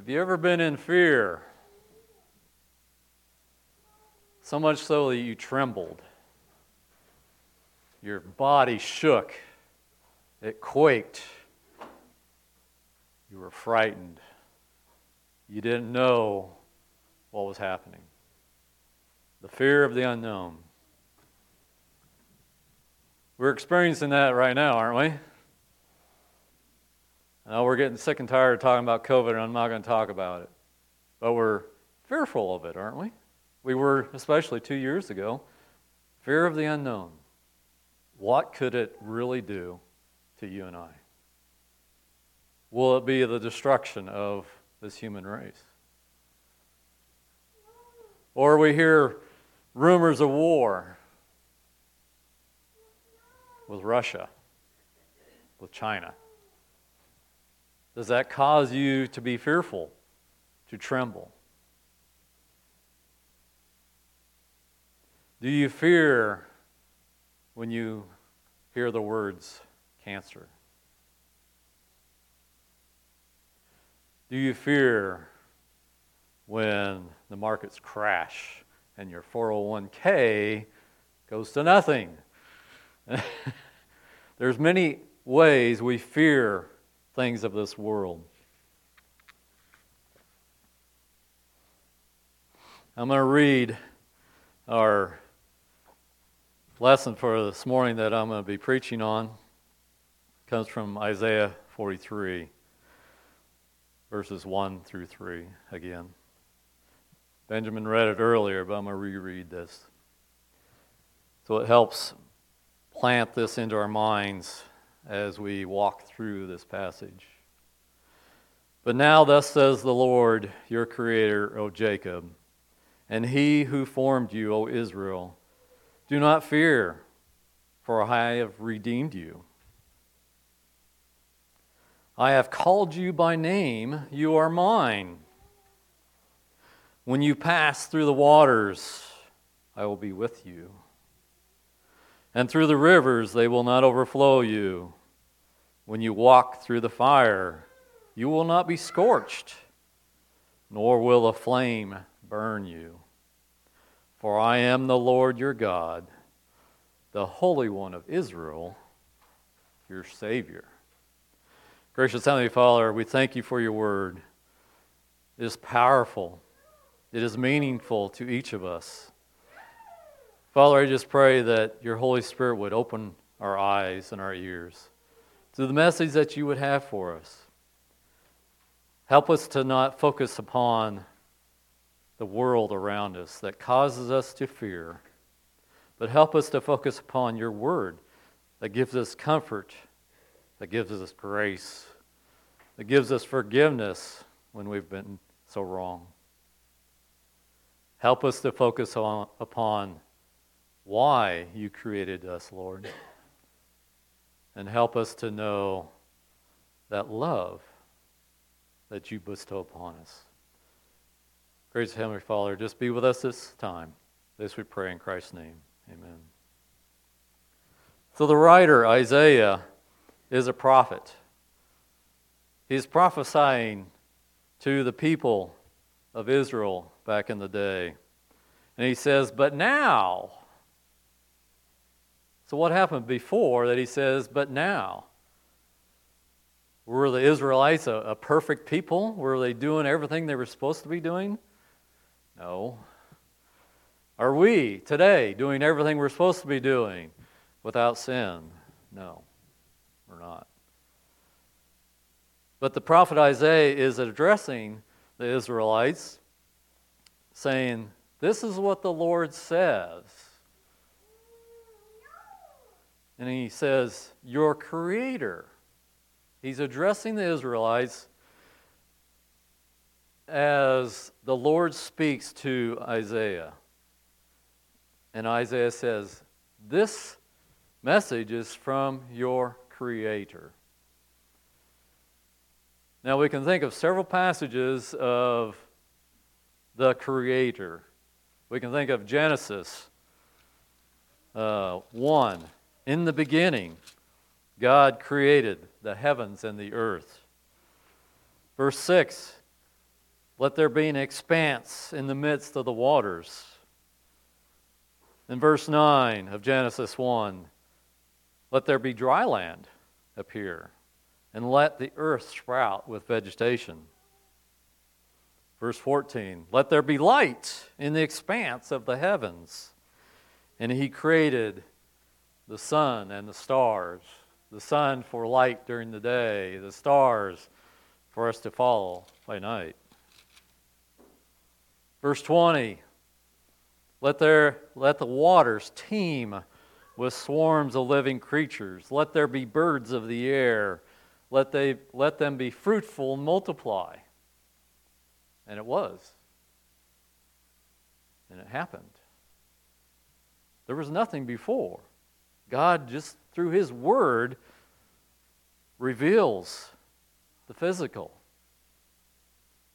Have you ever been in fear? So much so that you trembled. Your body shook. It quaked. You were frightened. You didn't know what was happening. The fear of the unknown. We're experiencing that right now, aren't we? I know we're getting sick and tired of talking about COVID, and I'm not going to talk about it. But we're fearful of it, aren't we? We were, especially two years ago. Fear of the unknown. What could it really do to you and I? Will it be the destruction of this human race? Or we hear rumors of war with Russia, with China. Does that cause you to be fearful, to tremble? Do you fear when you hear the words cancer? Do you fear when the markets crash and your 401k goes to nothing? There's many ways we fear things of this world. I'm going to read our lesson for this morning that I'm going to be preaching on. It comes from Isaiah 43, verses 1 through 3 again. Benjamin read it earlier, but I'm going to reread this. So it helps plant this into our minds as we walk through this passage. But now, thus says the Lord, your Creator, O Jacob, and He who formed you, O Israel, do not fear, for I have redeemed you. I have called you by name, you are mine. When you pass through the waters, I will be with you and through the rivers they will not overflow you. When you walk through the fire, you will not be scorched, nor will a flame burn you. For I am the Lord your God, the Holy One of Israel, your Savior. Gracious Heavenly Father, we thank you for your word. It is powerful, it is meaningful to each of us. Father, I just pray that your Holy Spirit would open our eyes and our ears to the message that you would have for us. Help us to not focus upon the world around us that causes us to fear, but help us to focus upon your word that gives us comfort, that gives us grace, that gives us forgiveness when we've been so wrong. Help us to focus on, upon why you created us, Lord. And help us to know that love that you bestow upon us. Gracious Heavenly Father, just be with us this time. This we pray in Christ's name. Amen. So the writer, Isaiah, is a prophet. He's prophesying to the people of Israel back in the day. And he says, But now, so, what happened before that he says, but now? Were the Israelites a, a, perfect people? Were they doing everything they were supposed to be doing? No. Are we today doing everything we're supposed to be doing without sin? No, we're not. But the prophet Isaiah is addressing the Israelites, saying, This is what the Lord says and he says, Your creator. He's addressing the Israelites as the Lord speaks to Isaiah. And Isaiah says, This message is from your creator. Now we can think of several passages of the creator. We can think of Genesis uh, 1 in the beginning, God created the heavens and the earth. Verse 6 Let there be an expanse in the midst of the waters. In verse 9 of Genesis 1, let there be dry land appear, and let the earth sprout with vegetation. Verse 14, let there be light in the expanse of the heavens. And he created the sun and the stars the sun for light during the day, the stars for us to follow by night. Verse 20 let, there, let the waters teem with swarms of living creatures. Let there be birds of the air. Let, they, let them be fruitful and multiply. And it was. And it happened. There was nothing before. God just through His Word, reveals the physical.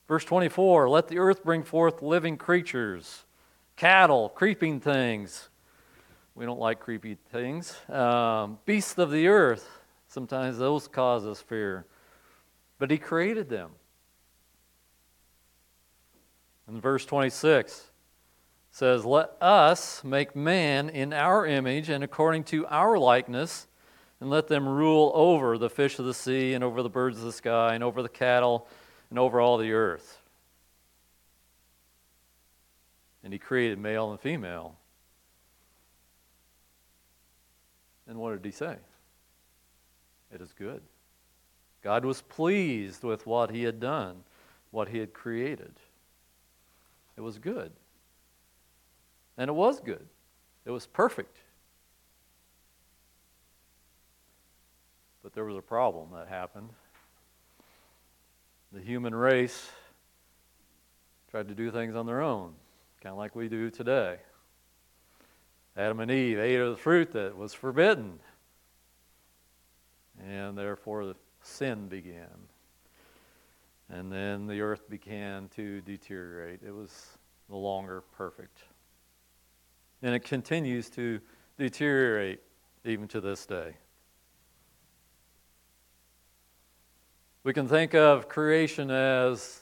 Verse 24 Let the earth bring forth living creatures, cattle, creeping things. We don't like creepy things. Um, beasts of the earth. Sometimes those cause us fear. But He created them. In verse 26, says, Let us make man in our image and according to our likeness, and let them rule over the fish of the sea, and over the birds of the sky, and over the cattle, and over all the earth. And he created male and female. And what did he say? It is good. God was pleased with what he had done, what he had created. It was good. And it was good, it was perfect. But there was a problem that happened. The human race tried to do things on their own, kind of like we do today. Adam and Eve ate of the fruit that was forbidden, and therefore the sin began. And then the earth began to deteriorate. It was no longer perfect and it continues to deteriorate even to this day. We can think of creation as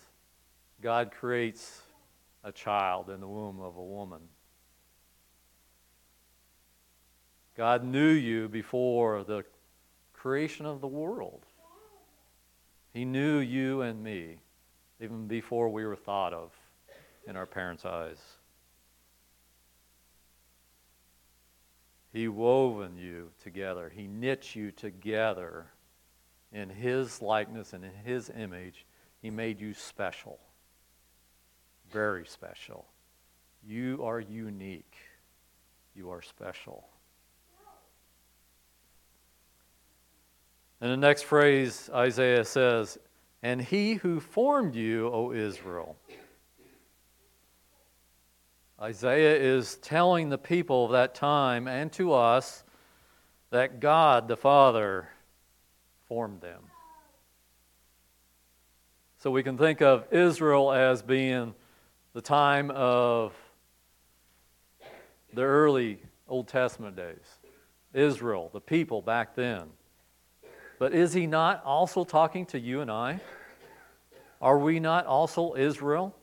God creates a child in the womb of a woman. God knew you before the creation of the world. He knew you and me even before we were thought of in our parents' eyes. He woven you together. He knit you together in His likeness and in His image. He made you special. Very special. You are unique. You are special. In the next phrase, Isaiah says, And he who formed you, O Israel, Isaiah is telling the people of that time and to us that God the Father formed them. So we can think of Israel as being the time of the early Old Testament days. Israel, the people back then. But is he not also talking to you and I? Are we not also Israel?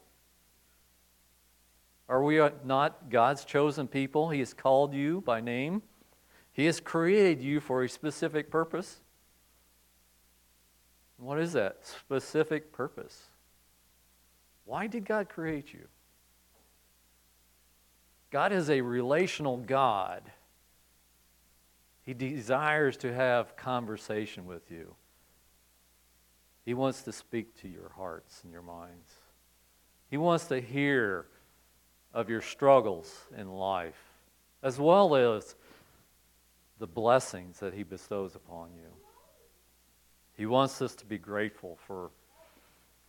Are we not God's chosen people? He has called you by name. He has created you for a specific purpose. What is that specific purpose? Why did God create you? God is a relational God. He desires to have conversation with you. He wants to speak to your hearts and your minds. He wants to hear of your struggles in life, as well as the blessings that He bestows upon you. He wants us to be grateful for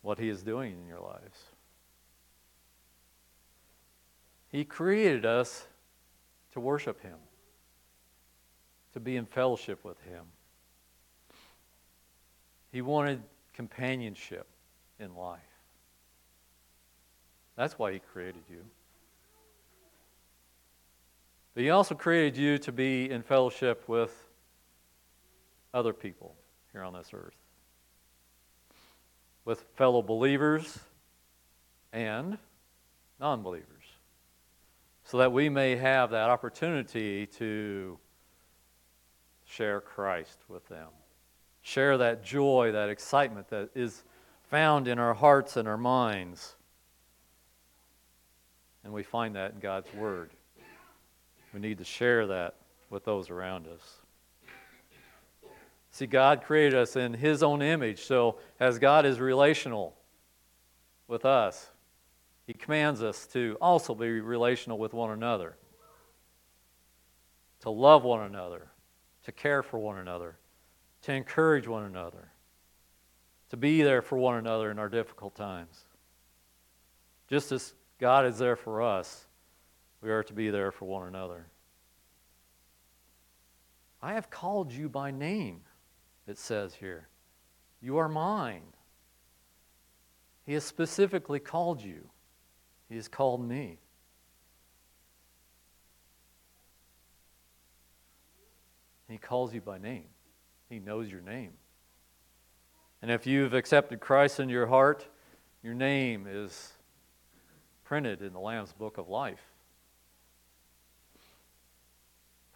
what He is doing in your lives. He created us to worship Him, to be in fellowship with Him. He wanted companionship in life. That's why He created you. But He also created you to be in fellowship with other people here on this earth, with fellow believers, and non believers, so that we may have that opportunity to share Christ with them. Share that joy, that excitement that is found in our hearts and our minds. And we find that in God's Word. We need to share that with those around us. See, God created us in His own image, so as God is relational with us, He commands us to also be relational with one another, to love one another, to care for one another, to encourage one another, to be there for one another in our difficult times. Just as God is there for us, we are to be there for one another. I have called you by name, it says here. You are mine. He has specifically called you, He has called me. He calls you by name. He knows your name. And if you've accepted Christ in your heart, your name is printed in the Lamb's Book of Life.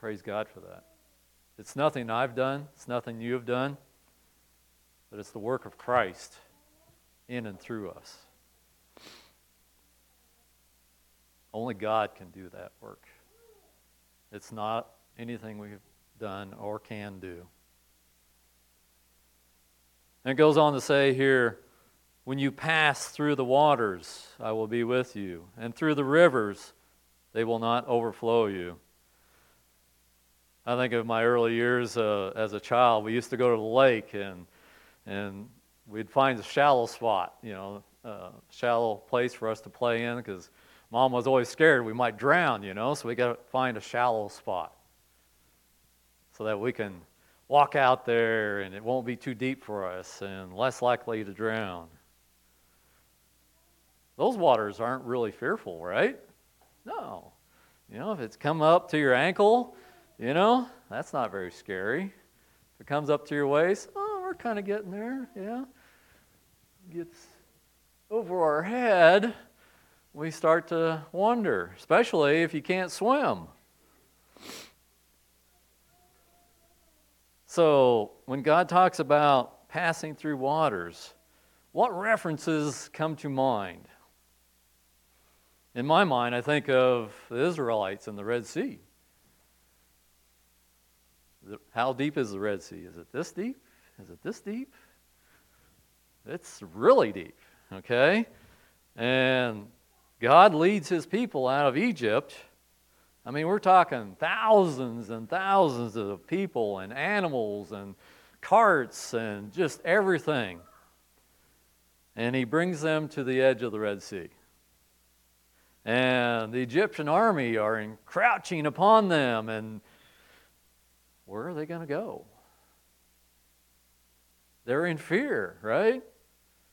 Praise God for that. It's nothing I've done, it's nothing you have done, but it's the work of Christ in and through us. Only God can do that work. It's not anything we've done or can do. And it goes on to say here, when you pass through the waters, I will be with you, and through the rivers, they will not overflow you. I think of my early years uh, as a child. We used to go to the lake and and we'd find a shallow spot, you know, a shallow place for us to play in because mom was always scared we might drown, you know. So we got to find a shallow spot so that we can walk out there and it won't be too deep for us and less likely to drown. Those waters aren't really fearful, right? No. You know, if it's come up to your ankle you know, that's not very scary. If it comes up to your waist, oh, we're kind of getting there, yeah. Gets over our head, we start to wonder, especially if you can't swim. So, when God talks about passing through waters, what references come to mind? In my mind, I think of the Israelites in the Red Sea. How deep is the Red Sea? Is it this deep? Is it this deep? It's really deep, okay? And God leads his people out of Egypt. I mean, we're talking thousands and thousands of people and animals and carts and just everything. And he brings them to the edge of the Red Sea. And the Egyptian army are encroaching upon them and where are they going to go? They're in fear, right?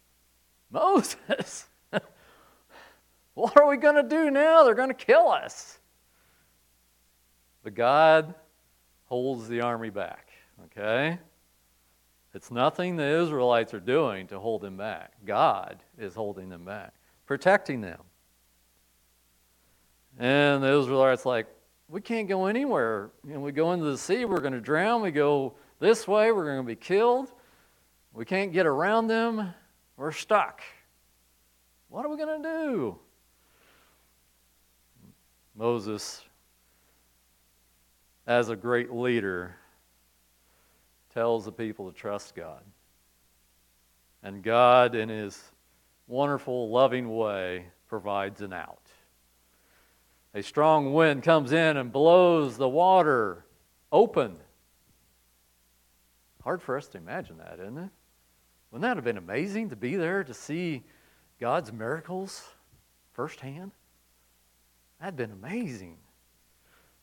Moses, what are we going to do now? They're going to kill us. But God holds the army back, okay? It's nothing the Israelites are doing to hold them back. God is holding them back, protecting them. And the Israelites like, we can't go anywhere. You know, we go into the sea, we're going to drown. We go this way, we're going to be killed. We can't get around them. We're stuck. What are we going to do? Moses, as a great leader, tells the people to trust God. And God, in His wonderful, loving way, provides an out. A strong wind comes in and blows the water open. Hard for us to imagine that, isn't it? Wouldn't that have been amazing to be there to see God's miracles firsthand? That'd been amazing.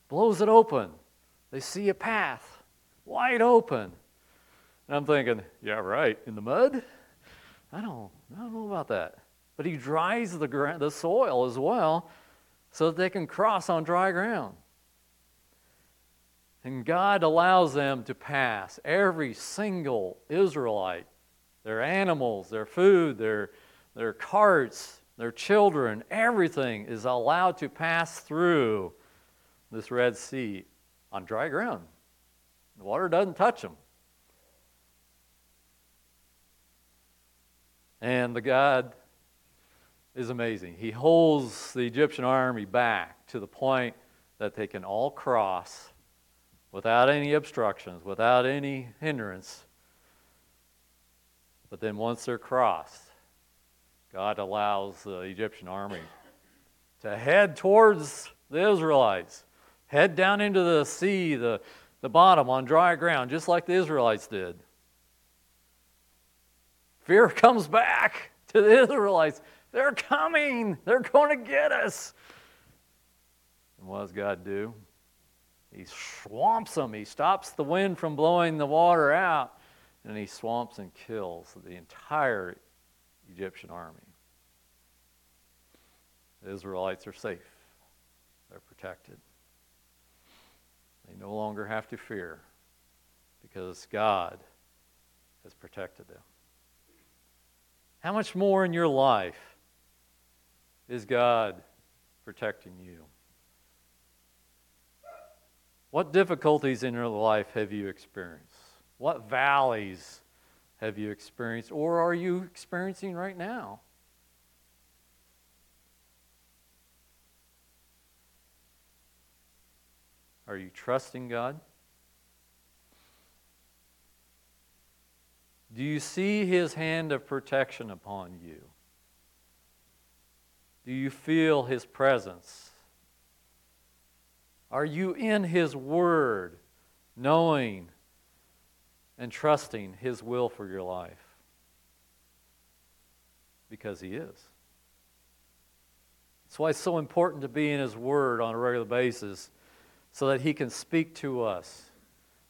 Blows it open. They see a path wide open. And I'm thinking, yeah, right, in the mud? I don't, I don't know about that. But he dries the, the soil as well so that they can cross on dry ground. And God allows them to pass, every single Israelite, their animals, their food, their, their carts, their children, everything is allowed to pass through this Red Sea on dry ground. The water doesn't touch them. And the God is amazing. He holds the Egyptian army back to the point that they can all cross without any obstructions, without any hindrance. But then once they're crossed, God allows the Egyptian army to head towards the Israelites, head down into the sea, the, the bottom on dry ground, just like the Israelites did. Fear comes back to the Israelites. They're coming. They're going to get us. And what does God do? He swamps them. He stops the wind from blowing the water out, and he swamps and kills the entire Egyptian army. The Israelites are safe, they're protected. They no longer have to fear because God has protected them. How much more in your life is God protecting you? What difficulties in your life have you experienced? What valleys have you experienced or are you experiencing right now? Are you trusting God? Do you see His hand of protection upon you? Do you feel His presence? Are you in His Word, knowing and trusting His will for your life? Because He is. That's why it's so important to be in His Word on a regular basis so that He can speak to us,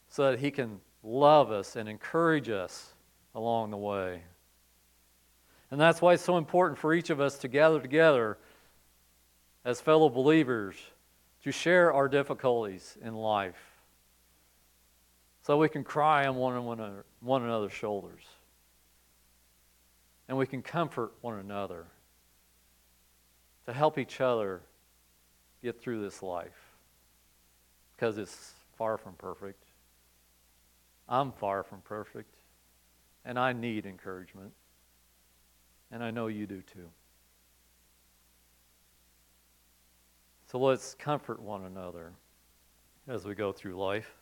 so that He can love us and encourage us along the way. And that's why it's so important for each of us to gather together as fellow believers to share our difficulties in life so we can cry on one, one, one another's shoulders. And we can comfort one another to help each other get through this life. Because it's far from perfect. I'm far from perfect, and I need encouragement, and I know you do too. So let's comfort one another as we go through life.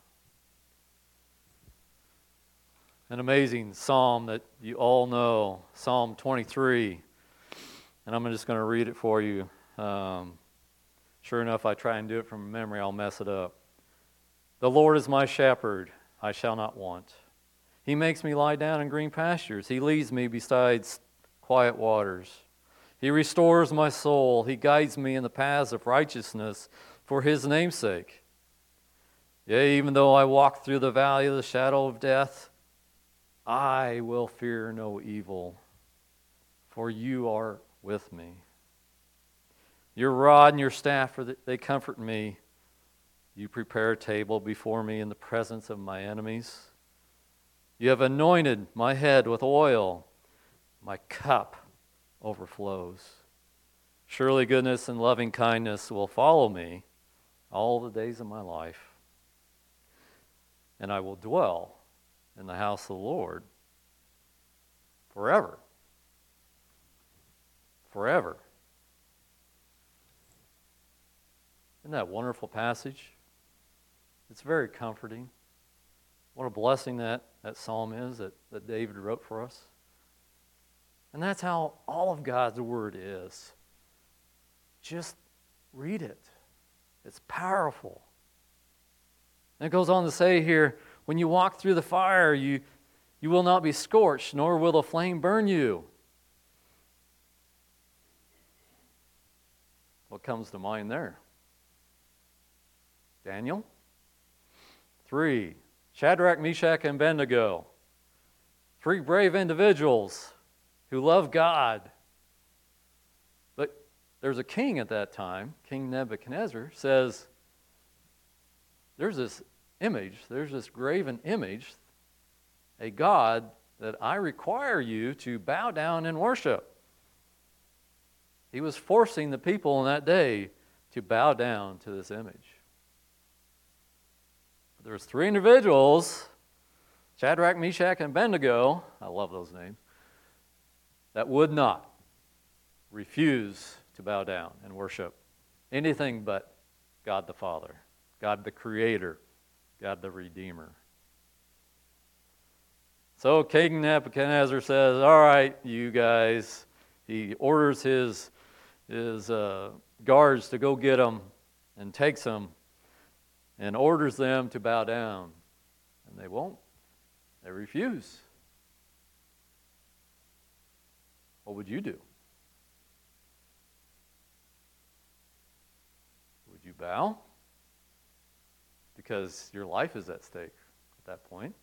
An amazing psalm that you all know, Psalm 23. And I'm just going to read it for you. Um, sure enough, I try and do it from memory, I'll mess it up. The Lord is my shepherd, I shall not want. He makes me lie down in green pastures. He leads me beside quiet waters. He restores my soul. He guides me in the paths of righteousness for his namesake. Yea, even though I walk through the valley of the shadow of death, I will fear no evil, for you are with me. Your rod and your staff, they comfort me. You prepare a table before me in the presence of my enemies. You have anointed my head with oil. My cup overflows. Surely goodness and loving kindness will follow me all the days of my life. And I will dwell in the house of the Lord forever. Forever. Isn't that wonderful passage? It's very comforting. What a blessing that, that psalm is that, that David wrote for us. And that's how all of God's Word is. Just read it, it's powerful. And it goes on to say here when you walk through the fire, you, you will not be scorched, nor will the flame burn you. What comes to mind there? Daniel? Three, Shadrach, Meshach, and Abednego. Three brave individuals who love God. But there's a king at that time, King Nebuchadnezzar, says, There's this image, there's this graven image, a God that I require you to bow down and worship. He was forcing the people in that day to bow down to this image. But there was three individuals, Shadrach, Meshach, and Abednego, I love those names, that would not refuse to bow down and worship anything but God the Father, God the Creator, God the Redeemer. So King Nebuchadnezzar says, All right, you guys. He orders his, his uh, guards to go get them and takes them and orders them to bow down. And they won't. They refuse. What would you do? Would you bow? Because your life is at stake at that point.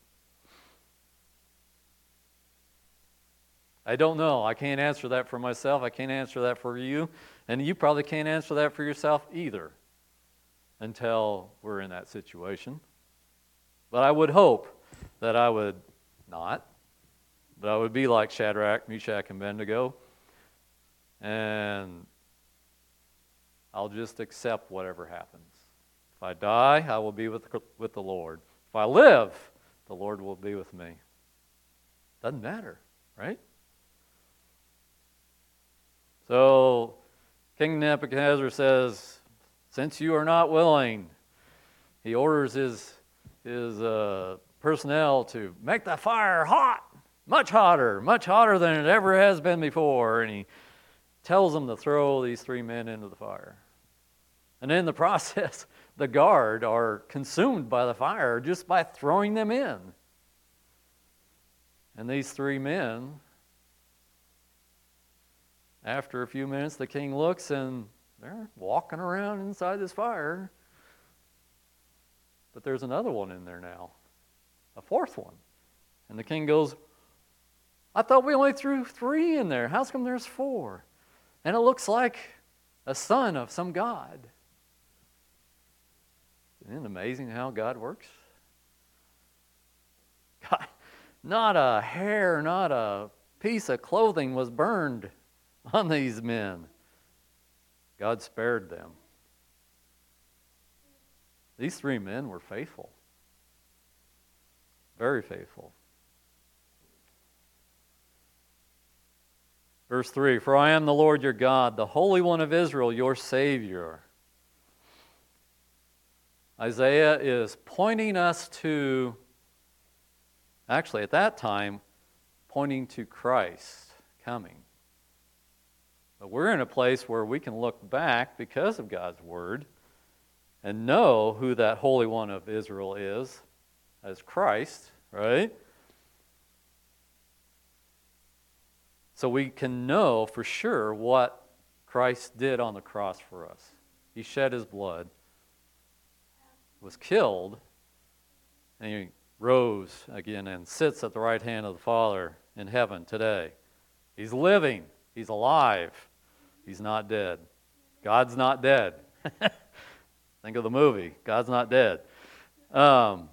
I don't know. I can't answer that for myself. I can't answer that for you. And you probably can't answer that for yourself either until we're in that situation. But I would hope that I would not, but I would be like Shadrach, Meshach, and Abednego, and I'll just accept whatever happens. If I die, I will be with, with the Lord. If I live, the Lord will be with me. Doesn't matter, right? So King Nebuchadnezzar says, Since you are not willing, he orders his, his uh, personnel to make the fire hot, much hotter, much hotter than it ever has been before. And he tells them to throw these three men into the fire. And in the process, the guard are consumed by the fire just by throwing them in. And these three men after a few minutes, the king looks and they're walking around inside this fire. But there's another one in there now, a fourth one. And the king goes, I thought we only threw three in there. How's come there's four? And it looks like a son of some God. Isn't it amazing how God works? God, not a hair, not a piece of clothing was burned on these men. God spared them. These three men were faithful, very faithful. Verse 3 For I am the Lord your God, the Holy One of Israel, your Savior. Isaiah is pointing us to, actually, at that time, pointing to Christ coming. But we're in a place where we can look back because of God's Word and know who that Holy One of Israel is as Christ, right? So we can know for sure what Christ did on the cross for us. He shed his blood, was killed, and he rose again and sits at the right hand of the Father in heaven today. He's living, he's alive. He's not dead. God's not dead. Think of the movie, God's not dead. Um,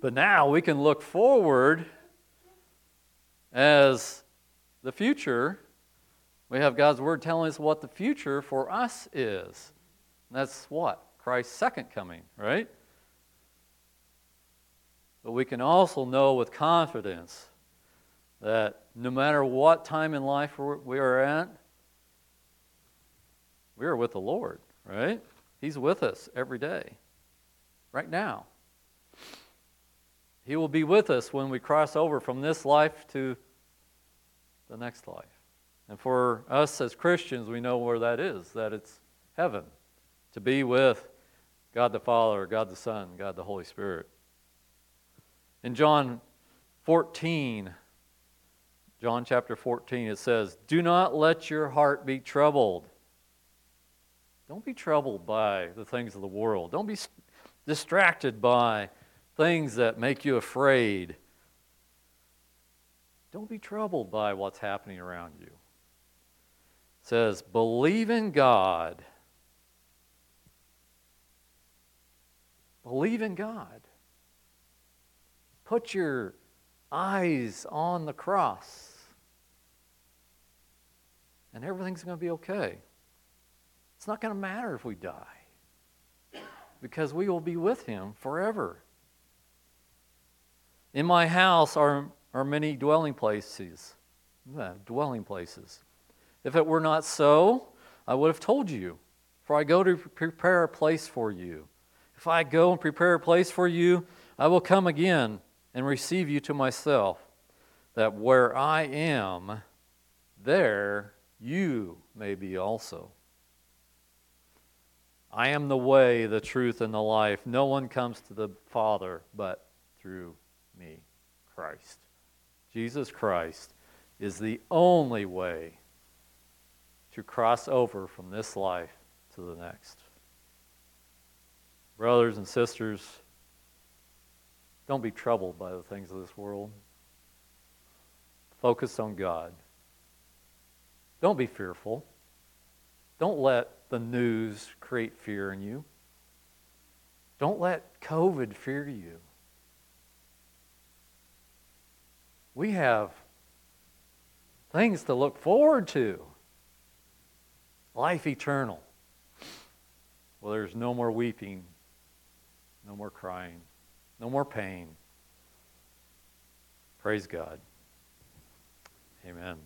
but now we can look forward as the future. We have God's Word telling us what the future for us is. that's what? Christ's second coming, right? But we can also know with confidence that no matter what time in life we are at, we are with the Lord, right? He's with us every day, right now. He will be with us when we cross over from this life to the next life. And for us as Christians, we know where that is that it's heaven, to be with God the Father, God the Son, God the Holy Spirit. In John 14, John chapter 14, it says, Do not let your heart be troubled. Don't be troubled by the things of the world. Don't be distracted by things that make you afraid. Don't be troubled by what's happening around you. It says, believe in God. Believe in God. Put your eyes on the cross and everything's going to be okay. It's not going to matter if we die because we will be with him forever. In my house are, are many dwelling places. Yeah, dwelling places. If it were not so, I would have told you, for I go to prepare a place for you. If I go and prepare a place for you, I will come again and receive you to myself, that where I am, there you may be also. I am the way, the truth, and the life. No one comes to the Father but through me, Christ. Jesus Christ is the only way to cross over from this life to the next. Brothers and sisters, don't be troubled by the things of this world. Focus on God. Don't be fearful. Don't let the news create fear in you. Don't let COVID fear you. We have things to look forward to. Life eternal. Well, there's no more weeping, no more crying, no more pain. Praise God. Amen.